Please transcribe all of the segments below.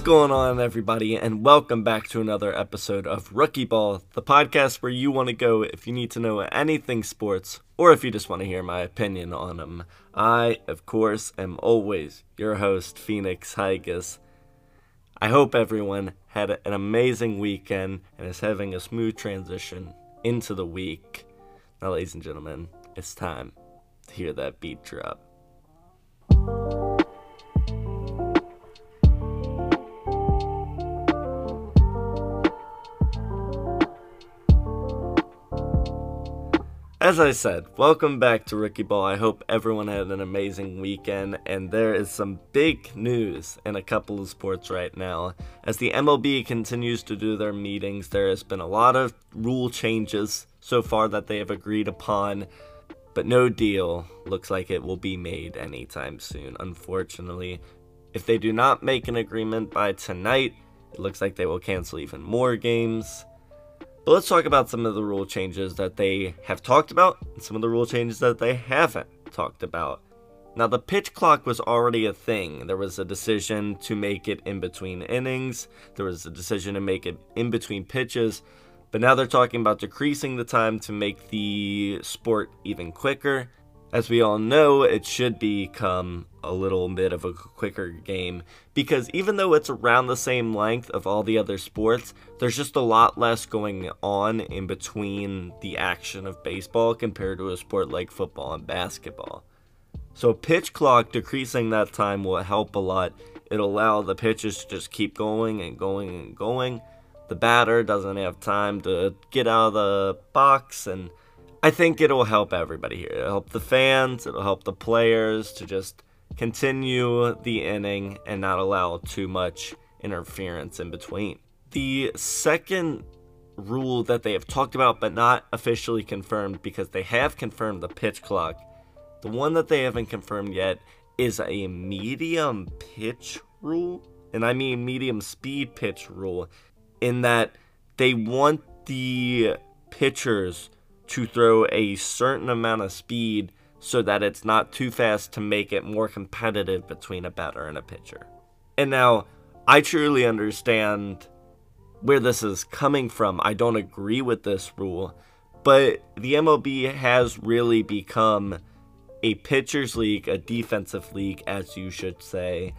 What's going on, everybody, and welcome back to another episode of Rookie Ball, the podcast where you want to go if you need to know anything sports or if you just want to hear my opinion on them. I, of course, am always your host, Phoenix Higas. I hope everyone had an amazing weekend and is having a smooth transition into the week. Now, ladies and gentlemen, it's time to hear that beat drop. As I said, welcome back to Rookie Ball. I hope everyone had an amazing weekend, and there is some big news in a couple of sports right now. As the MLB continues to do their meetings, there has been a lot of rule changes so far that they have agreed upon, but no deal looks like it will be made anytime soon, unfortunately. If they do not make an agreement by tonight, it looks like they will cancel even more games. But let's talk about some of the rule changes that they have talked about and some of the rule changes that they haven't talked about. Now, the pitch clock was already a thing. There was a decision to make it in between innings, there was a decision to make it in between pitches, but now they're talking about decreasing the time to make the sport even quicker. As we all know, it should become a little bit of a quicker game because even though it's around the same length of all the other sports, there's just a lot less going on in between the action of baseball compared to a sport like football and basketball. So, pitch clock decreasing that time will help a lot. It'll allow the pitches to just keep going and going and going. The batter doesn't have time to get out of the box and I think it'll help everybody here. It'll help the fans, it'll help the players to just continue the inning and not allow too much interference in between. The second rule that they have talked about but not officially confirmed because they have confirmed the pitch clock. The one that they haven't confirmed yet is a medium pitch rule, and I mean medium speed pitch rule, in that they want the pitchers to throw a certain amount of speed so that it's not too fast to make it more competitive between a batter and a pitcher. And now, I truly understand where this is coming from. I don't agree with this rule, but the MLB has really become a pitcher's league, a defensive league, as you should say.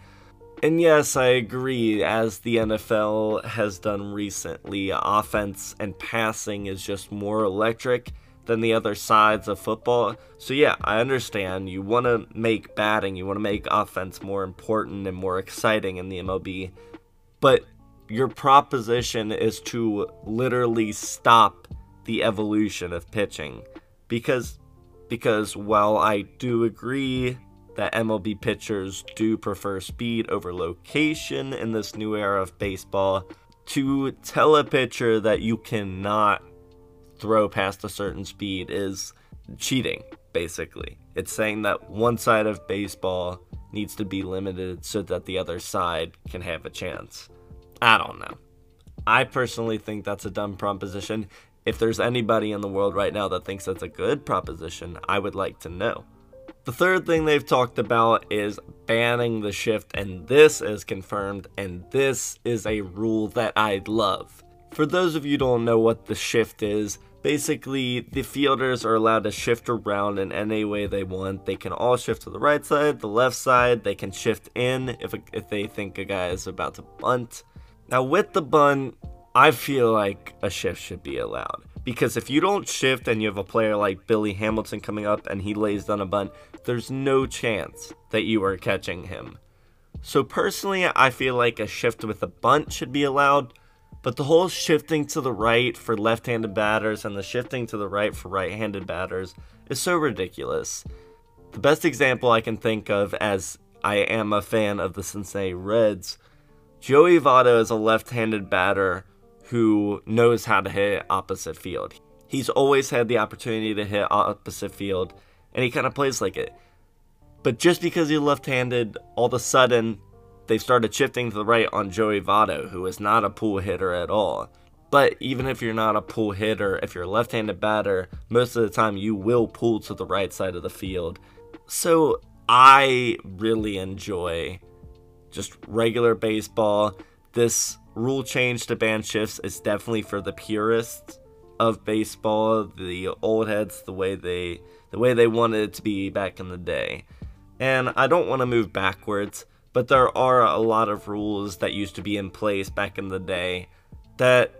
And yes, I agree, as the NFL has done recently, offense and passing is just more electric than the other sides of football. So yeah, I understand you want to make batting, you want to make offense more important and more exciting in the MLB, but your proposition is to literally stop the evolution of pitching because because while I do agree that MLB pitchers do prefer speed over location in this new era of baseball, to tell a pitcher that you cannot throw past a certain speed is cheating, basically. It's saying that one side of baseball needs to be limited so that the other side can have a chance. I don't know. I personally think that's a dumb proposition. If there's anybody in the world right now that thinks that's a good proposition, I would like to know. The third thing they've talked about is banning the shift, and this is confirmed, and this is a rule that I love. For those of you who don't know what the shift is, Basically, the fielders are allowed to shift around in any way they want. They can all shift to the right side, the left side. They can shift in if, if they think a guy is about to bunt. Now, with the bunt, I feel like a shift should be allowed. Because if you don't shift and you have a player like Billy Hamilton coming up and he lays down a bunt, there's no chance that you are catching him. So personally, I feel like a shift with a bunt should be allowed, but the whole shifting to the right for left handed batters and the shifting to the right for right handed batters is so ridiculous. The best example I can think of, as I am a fan of the Cincinnati Reds, Joey Votto is a left handed batter who knows how to hit opposite field. He's always had the opportunity to hit opposite field, and he kind of plays like it. But just because he's left handed, all of a sudden, they started shifting to the right on Joey Votto, who is not a pull hitter at all. But even if you're not a pull hitter, if you're a left handed batter, most of the time you will pull to the right side of the field. So I really enjoy just regular baseball. This rule change to ban shifts is definitely for the purists of baseball, the old heads, the way they the way they wanted it to be back in the day. And I don't want to move backwards, but there are a lot of rules that used to be in place back in the day that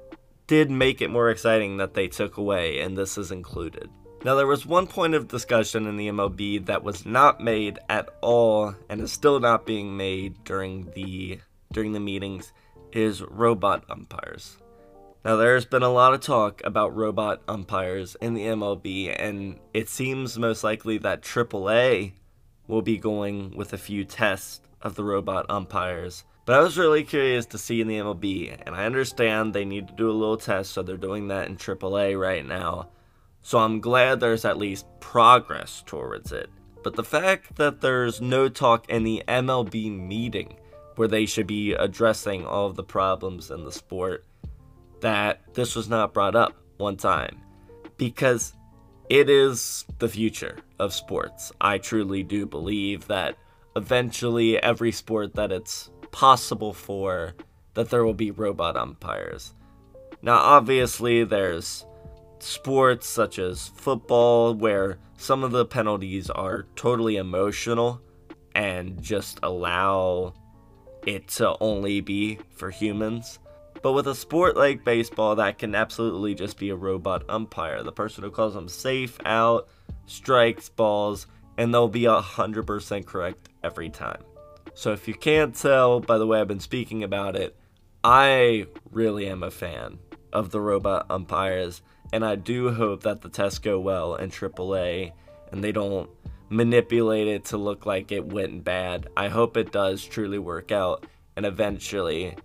did make it more exciting that they took away, and this is included. Now, there was one point of discussion in the MLB that was not made at all, and is still not being made during the during the meetings, is robot umpires. Now, there's been a lot of talk about robot umpires in the MLB, and it seems most likely that AAA will be going with a few tests of the robot umpires. But I was really curious to see in the MLB, and I understand they need to do a little test, so they're doing that in AAA right now. So I'm glad there's at least progress towards it. But the fact that there's no talk in the MLB meeting where they should be addressing all of the problems in the sport, that this was not brought up one time. Because it is the future of sports. I truly do believe that eventually every sport that it's possible for that there will be robot umpires. Now obviously there's sports such as football where some of the penalties are totally emotional and just allow it to only be for humans. But with a sport like baseball, that can absolutely just be a robot umpire. The person who calls them safe, out, strikes, balls, and they'll be 100% correct every time. So if you can't tell by the way I've been speaking about it, I really am a fan of the robot umpires, and I do hope that the tests go well in AAA and they don't manipulate it to look like it went bad. I hope it does truly work out and eventually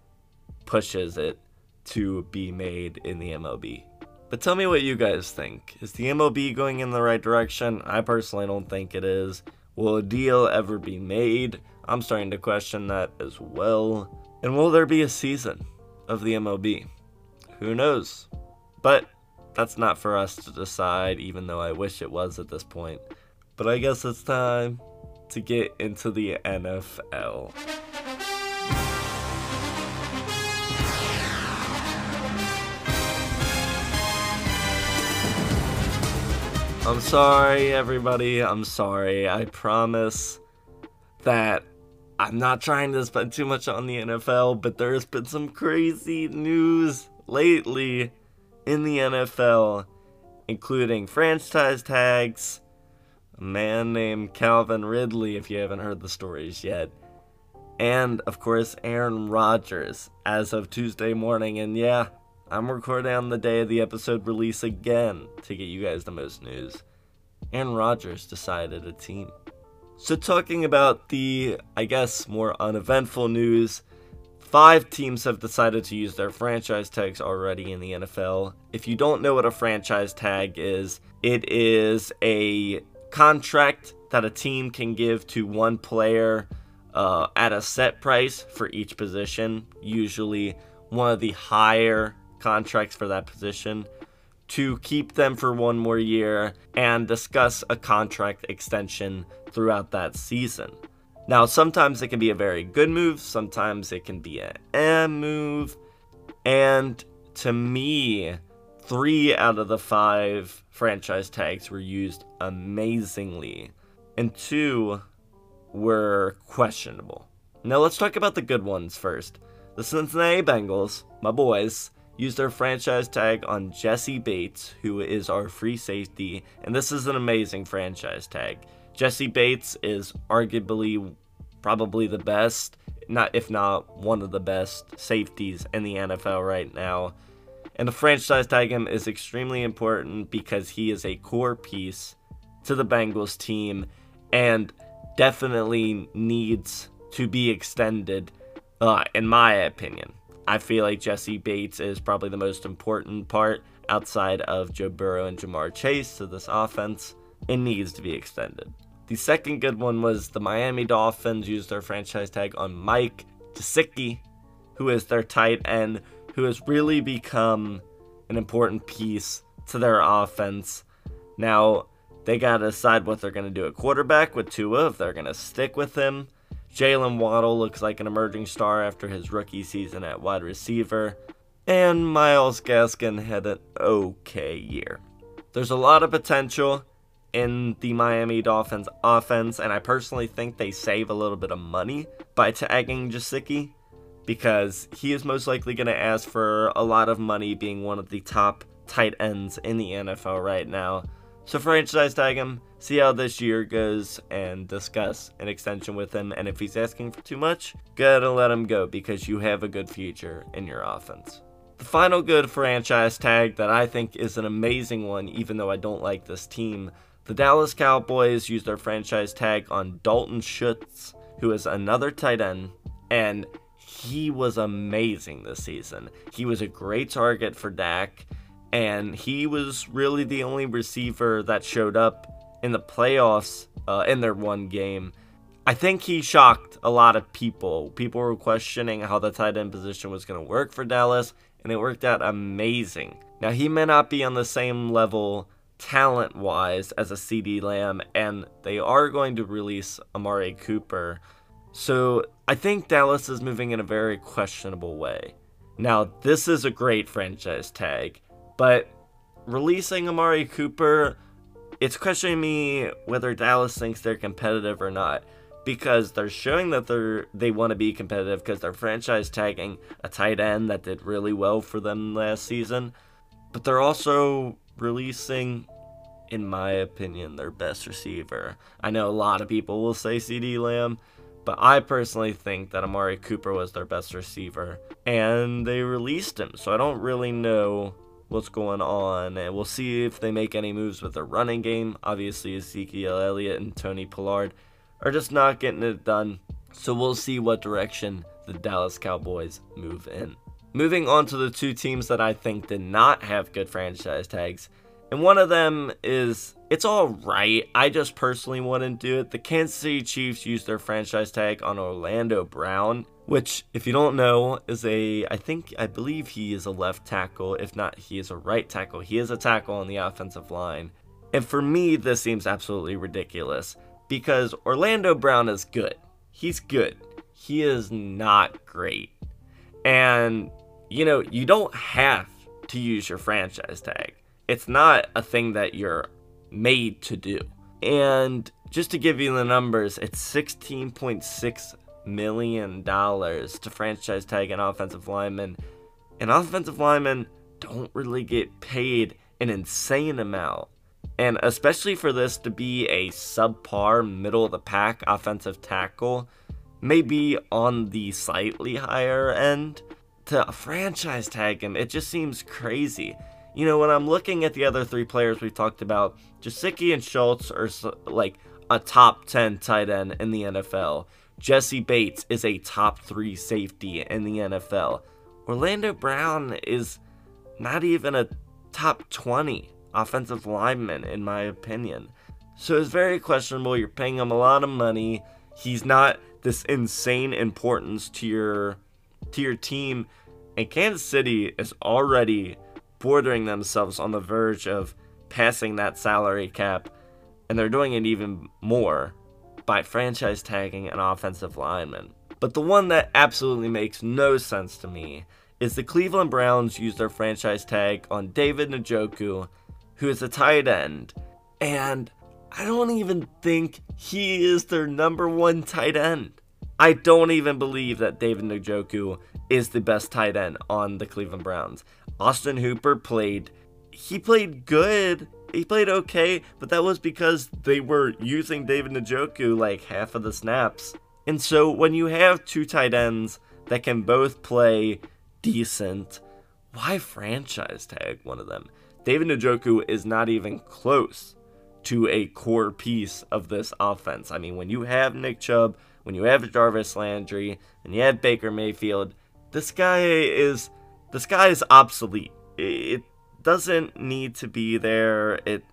pushes it to be made in the MLB. But tell me what you guys think. Is the MLB going in the right direction? I personally don't think it is. Will a deal ever be made? I'm starting to question that as well. And will there be a season of the MLB? Who knows? But that's not for us to decide, even though I wish it was at this point. But I guess it's time to get into the NFL. I'm sorry, everybody. I'm sorry. I promise that I'm not trying to spend too much on the NFL, but there's been some crazy news lately in the NFL, including franchise tags, a man named Calvin Ridley, if you haven't heard the stories yet, and of course, Aaron Rodgers as of Tuesday morning. And yeah, I'm recording on the day of the episode release again to get you guys the most news. Aaron Rodgers decided a team. So, talking about the, I guess, more uneventful news, five teams have decided to use their franchise tags already in the NFL. If you don't know what a franchise tag is, it is a contract that a team can give to one player uh, at a set price for each position, usually one of the higher contracts for that position to keep them for one more year and discuss a contract extension throughout that season. Now, sometimes it can be a very good move, sometimes it can be a eh move, and to me, three out of the five franchise tags were used amazingly, and two were questionable. Now, let's talk about the good ones first. The Cincinnati Bengals, my boys, used their franchise tag on Jessie Bates, who is our free safety, and this is an amazing franchise tag. Jessie Bates is arguably probably the best, not if not one of the best safeties in the NFL right now. And the franchise tag him is extremely important because he is a core piece to the Bengals team and definitely needs to be extended, uh, in my opinion. I feel like Jessie Bates is probably the most important part outside of Joe Burrow and Ja'Marr Chase to this offense. It needs to be extended. The second good one was the Miami Dolphins used their franchise tag on Mike Gesicki, who is their tight end, who has really become an important piece to their offense. Now, they got to decide what they're going to do at quarterback with Tua, if they're going to stick with him. Jaylen Waddle looks like an emerging star after his rookie season at wide receiver. And Myles Gaskin had an okay year. There's a lot of potential in the Miami Dolphins offense, and I personally think they save a little bit of money by tagging Gesicki because he is most likely going to ask for a lot of money being one of the top tight ends in the NFL right now. So franchise tag him, see how this year goes, and discuss an extension with him. And if he's asking for too much, gotta let him go because you have a good future in your offense. The final good franchise tag that I think is an amazing one, even though I don't like this team, the Dallas Cowboys used their franchise tag on Dalton Schultz, who is another tight end, and he was amazing this season. He was a great target for Dak, and he was really the only receiver that showed up in the playoffs uh, in their one game. I think he shocked a lot of people. People were questioning how the tight end position was going to work for Dallas, and it worked out amazing. Now, he may not be on the same level talent wise as a CeeDee Lamb, and they are going to release Amari Cooper. So I think Dallas is moving in a very questionable way. Now, this is a great franchise tag, but releasing Amari Cooper, it's questioning me whether Dallas thinks they're competitive or not. Because they're showing that they're they want to be competitive because they're franchise tagging a tight end that did really well for them last season. But they're also releasing, in my opinion, their best receiver. I know a lot of people will say CeeDee Lamb, but I personally think that Amari Cooper was their best receiver. And they released him, so I don't really know what's going on. And we'll see if they make any moves with their running game. Obviously, Ezekiel Elliott and Tony Pollard are just not getting it done. So we'll see what direction the Dallas Cowboys move in. Moving on to the two teams that I think did not have good franchise tags. And one of them is, it's alright. I just personally wouldn't do it. The Kansas City Chiefs used their franchise tag on Orlando Brown, which, if you don't know, is a, I think, I believe he is a left tackle. If not, he is a right tackle. He is a tackle on the offensive line. And for me, this seems absolutely ridiculous because Orlando Brown is good. He's good. He is not great. And you know, you don't have to use your franchise tag. It's not a thing that you're made to do. And just to give you the numbers, it's $16.6 million dollars to franchise tag an offensive lineman. And offensive linemen don't really get paid an insane amount. And especially for this to be a subpar, middle of the pack offensive tackle, maybe on the slightly higher end to franchise tag him. It just seems crazy. You know, when I'm looking at the other three players we've talked about, Gesicki and Schultz are like a top 10 tight end in the NFL. Jessie Bates is a top 3 safety in the NFL. Orlando Brown is not even a top 20 offensive lineman, in my opinion. So it's very questionable. You're paying him a lot of money. He's not this insane importance to your to your team, and Kansas City is already bordering themselves on the verge of passing that salary cap, and they're doing it even more by franchise tagging an offensive lineman. But the one that absolutely makes no sense to me is the Cleveland Browns use their franchise tag on David Njoku, who is a tight end, and I don't even think he is their number one tight end. I don't even believe that David Njoku is the best tight end on the Cleveland Browns. Austin Hooper played, he played good. He played okay, but that was because they were using David Njoku like half of the snaps. And so when you have two tight ends that can both play decent, why franchise tag one of them? David Njoku is not even close to a core piece of this offense. I mean, when you have Nick Chubb, when you have Jarvis Landry and you have Baker Mayfield, this guy is this guy is obsolete. It doesn't need to be there. It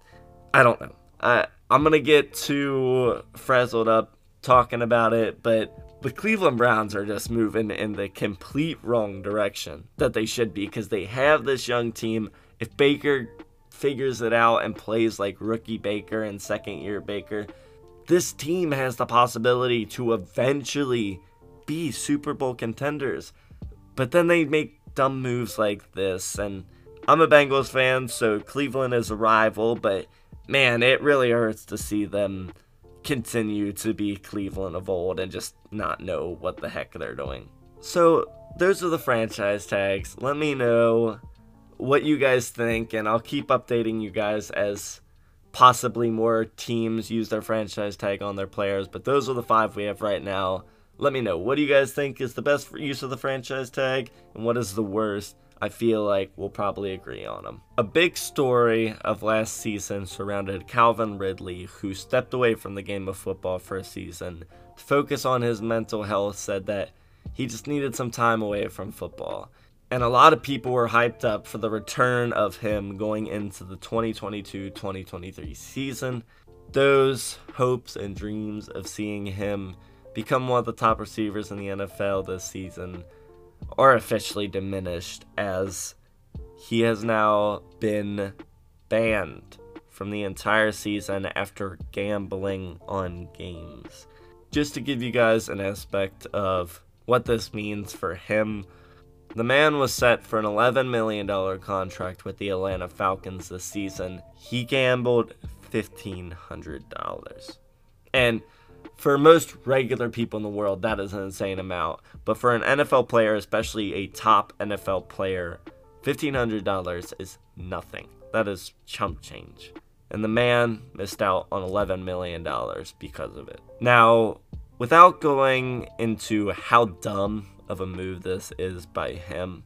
I don't know. I I'm gonna get too frazzled up talking about it, but the Cleveland Browns are just moving in the complete wrong direction that they should be because they have this young team. If Baker figures it out and plays like rookie Baker and second year Baker, this team has the possibility to eventually be Super Bowl contenders. But then they make dumb moves like this. And I'm a Bengals fan, so Cleveland is a rival, but man, it really hurts to see them continue to be Cleveland of old and just not know what the heck they're doing. So, those are the franchise tags. Let me know what you guys think, and I'll keep updating you guys as possibly more teams use their franchise tag on their players. But those are the five we have right now. Let me know. What do you guys think is the best use of the franchise tag, and what is the worst? I feel like we'll probably agree on them. A big story of last season surrounded Calvin Ridley, who stepped away from the game of football for a season to focus on his mental health, said that he just needed some time away from football. And a lot of people were hyped up for the return of him going into the 2022 2023 season. Those hopes and dreams of seeing him become one of the top receivers in the NFL this season officially diminished as he has now been banned from the entire season after gambling on games. Just to give you guys an aspect of what this means for him, the man was set for an $11 million contract with the Atlanta Falcons this season. He gambled $1,500. And for most regular people in the world, that is an insane amount. But for an NFL player, especially a top NFL player, $1,500 is nothing. That is chump change. And the man missed out on $11 million because of it. Now, without going into how dumb of a move this is by him,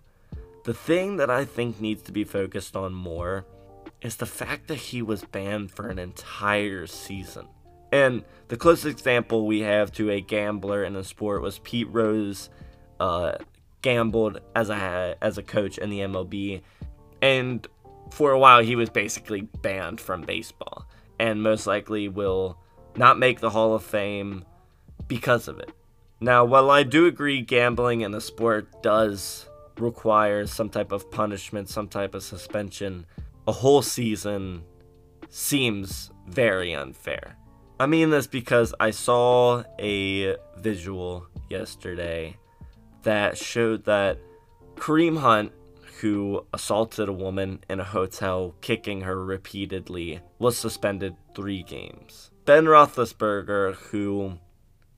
the thing that I think needs to be focused on more is the fact that he was banned for an entire season. And the closest example we have to a gambler in a sport was Pete Rose. Uh, gambled as a as a coach in the MLB, and for a while he was basically banned from baseball, and most likely will not make the Hall of Fame because of it. Now, while I do agree gambling in a sport does require some type of punishment, some type of suspension, a whole season seems very unfair. I mean this because I saw a visual yesterday that showed that Kareem Hunt, who assaulted a woman in a hotel, kicking her repeatedly, was suspended three games. Ben Roethlisberger, who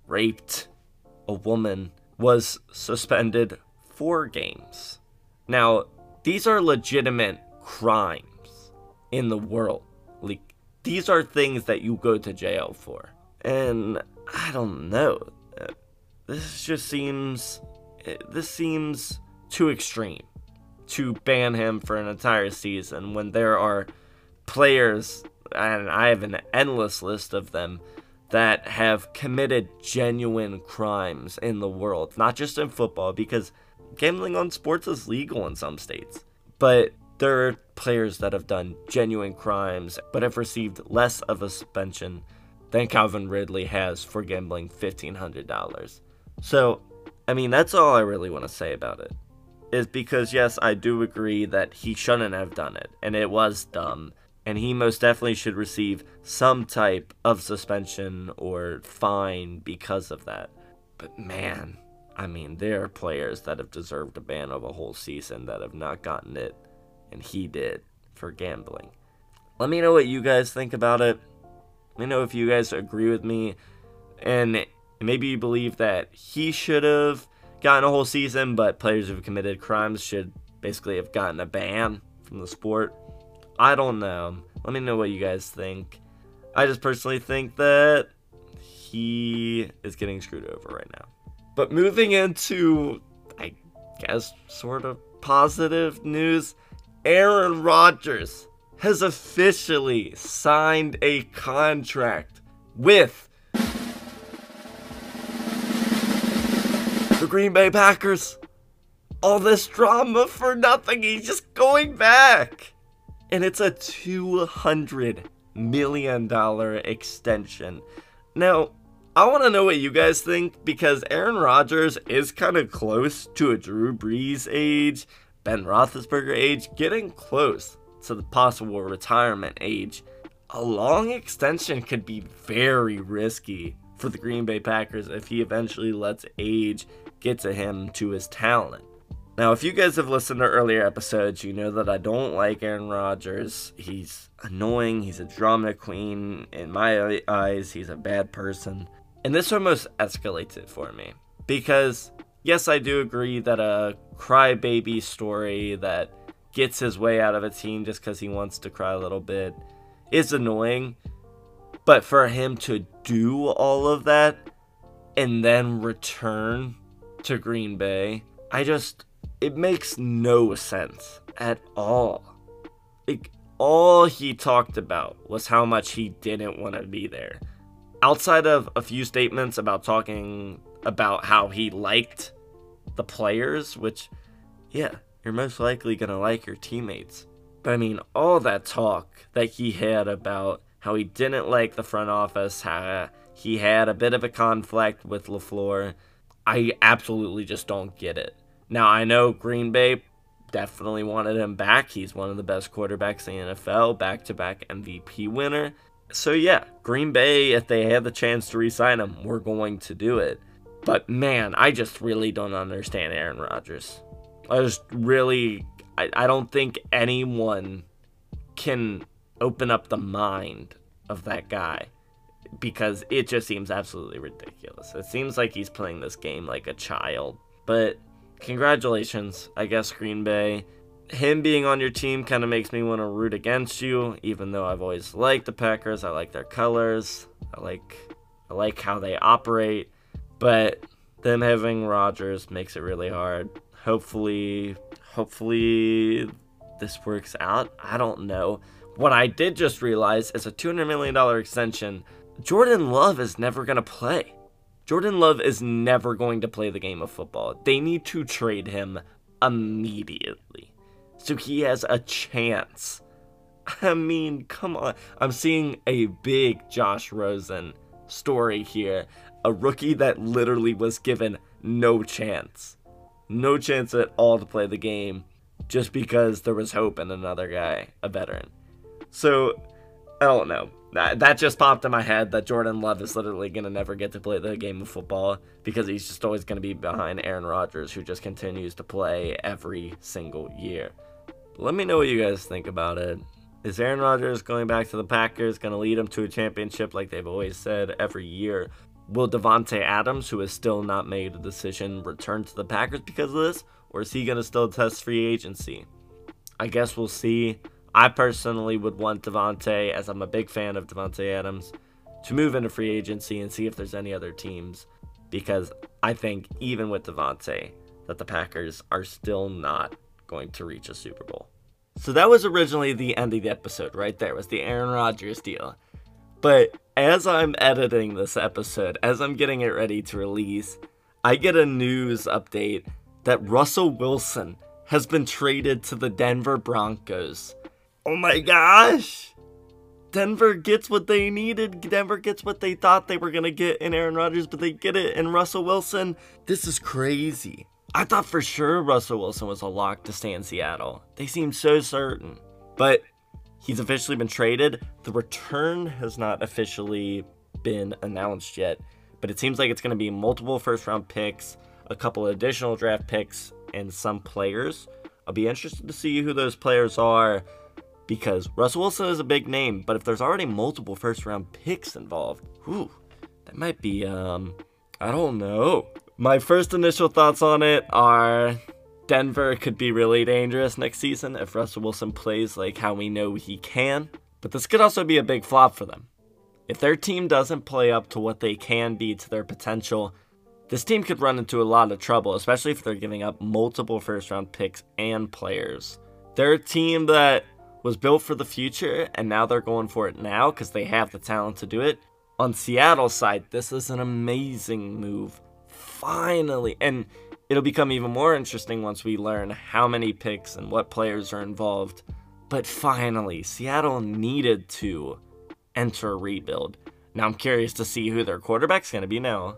raped a woman, was suspended four games. Now, these are legitimate crimes in the world. These are things that you go to jail for. And I don't know. This just seems. This seems too extreme to ban him for an entire season when there are players, and I have an endless list of them, that have committed genuine crimes in the world. Not just in football, because gambling on sports is legal in some states. But there are players that have done genuine crimes but have received less of a suspension than Calvin Ridley has for gambling $1,500. So, I mean, that's all I really want to say about it. Is because, yes, I do agree that he shouldn't have done it, and it was dumb, and he most definitely should receive some type of suspension or fine because of that. But man, I mean, there are players that have deserved a ban of a whole season that have not gotten it and he did for gambling. Let me know what you guys think about it. Let me know if you guys agree with me, and maybe you believe that he should have gotten a whole season, but players who've committed crimes should basically have gotten a ban from the sport. I don't know. Let me know what you guys think. I just personally think that he is getting screwed over right now. But moving into, I guess, sort of positive news. Aaron Rodgers has officially signed a contract with the Green Bay Packers. All this drama for nothing. He's just going back. And it's a $200 million extension. Now, I want to know what you guys think because Aaron Rodgers is kind of close to a Drew Brees age. Ben Roethlisberger age, getting close to the possible retirement age. a long extension could be very risky for the Green Bay Packers if he eventually lets age get to him to his talent. Now, if you guys have listened to earlier episodes, you know that I don't like Aaron Rodgers. He's annoying, he's a drama queen. In my eyes, he's a bad person. And this almost escalates it for me. Because, yes, I do agree that a crybaby story that gets his way out of a team just because he wants to cry a little bit is annoying. But for him to do all of that and then return to Green Bay, I just, it makes no sense at all. Like, all he talked about was how much he didn't want to be there. Outside of a few statements about talking about how he liked the players, which, yeah, you're most likely going to like your teammates. But I mean, all that talk that he had about how he didn't like the front office, how he had a bit of a conflict with LaFleur, I absolutely just don't get it. Now, I know Green Bay definitely wanted him back. He's one of the best quarterbacks in the NFL, back to back MVP winner. So, yeah, Green Bay, if they had the chance to re sign him, we're going to do it. But man, I just really don't understand Aaron Rodgers. I just really, I, I don't think anyone can open up the mind of that guy because it just seems absolutely ridiculous. It seems like he's playing this game like a child. But congratulations, I guess, Green Bay. Him being on your team kind of makes me want to root against you, even though I've always liked the Packers. I like their colors. I like I like how they operate. But them having Rodgers makes it really hard. Hopefully, hopefully this works out. I don't know. What I did just realize is a $200 million extension. Jordan Love is never going to play. Jordan Love is never going to play the game of football. They need to trade him immediately. So he has a chance. I mean, come on. I'm seeing a big Josh Rosen story here. A rookie that literally was given no chance. No chance at all to play the game just because there was hope in another guy, a veteran. So, I don't know. That just popped in my head that Jordan Love is literally going to never get to play the game of football because he's just always going to be behind Aaron Rodgers, who just continues to play every single year. Let me know what you guys think about it. Is Aaron Rodgers going back to the Packers going to lead them to a championship like they've always said every year? Will Davante Adams, who has still not made a decision, return to the Packers because of this? Or is he going to still test free agency? I guess we'll see. I personally would want Davante, as I'm a big fan of Davante Adams, to move into free agency and see if there's any other teams. Because I think even with Davante, that the Packers are still not going to reach a Super Bowl. So that was originally the end of the episode, right there was the Aaron Rodgers deal. But as I'm editing this episode, as I'm getting it ready to release, I get a news update that Russell Wilson has been traded to the Denver Broncos. Oh my gosh! Denver gets what they needed. Denver gets what they thought they were going to get in Aaron Rodgers, but they get it in Russell Wilson. This is crazy. I thought for sure Russell Wilson was a lock to stay in Seattle. They seemed so certain. But he's officially been traded. The return has not officially been announced yet, but it seems like it's going to be multiple first round picks, a couple additional draft picks, and some players. I'll be interested to see who those players are because Russell Wilson is a big name, but if there's already multiple first round picks involved, whew, that might be, um, I don't know. My first initial thoughts on it are Denver could be really dangerous next season if Russell Wilson plays like how we know he can, but this could also be a big flop for them. If their team doesn't play up to what they can be to their potential, this team could run into a lot of trouble, especially if they're giving up multiple first round picks and players. They're a team that was built for the future, and now they're going for it now because they have the talent to do it. On Seattle's side, this is an amazing move. Finally. And it'll become even more interesting once we learn how many picks and what players are involved. But finally, Seattle needed to enter rebuild. Now I'm curious to see who their quarterback's going to be now.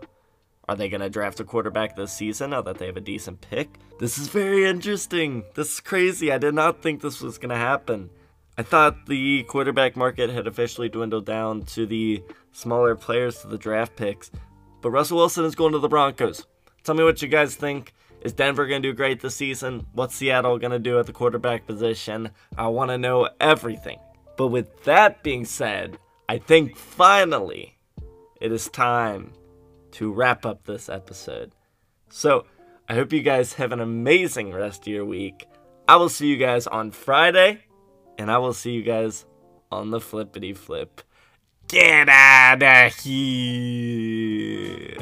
Are they going to draft a quarterback this season now that they have a decent pick? This is very interesting. This is crazy. I did not think this was going to happen. I thought the quarterback market had officially dwindled down to the smaller players to the draft picks, but Russell Wilson is going to the Broncos. Tell me what you guys think. Is Denver going to do great this season? What's Seattle going to do at the quarterback position? I want to know everything. But with that being said, I think finally it is time to wrap up this episode. So, I hope you guys have an amazing rest of your week. I will see you guys on Friday, and I will see you guys on the flippity flip. Get out of here!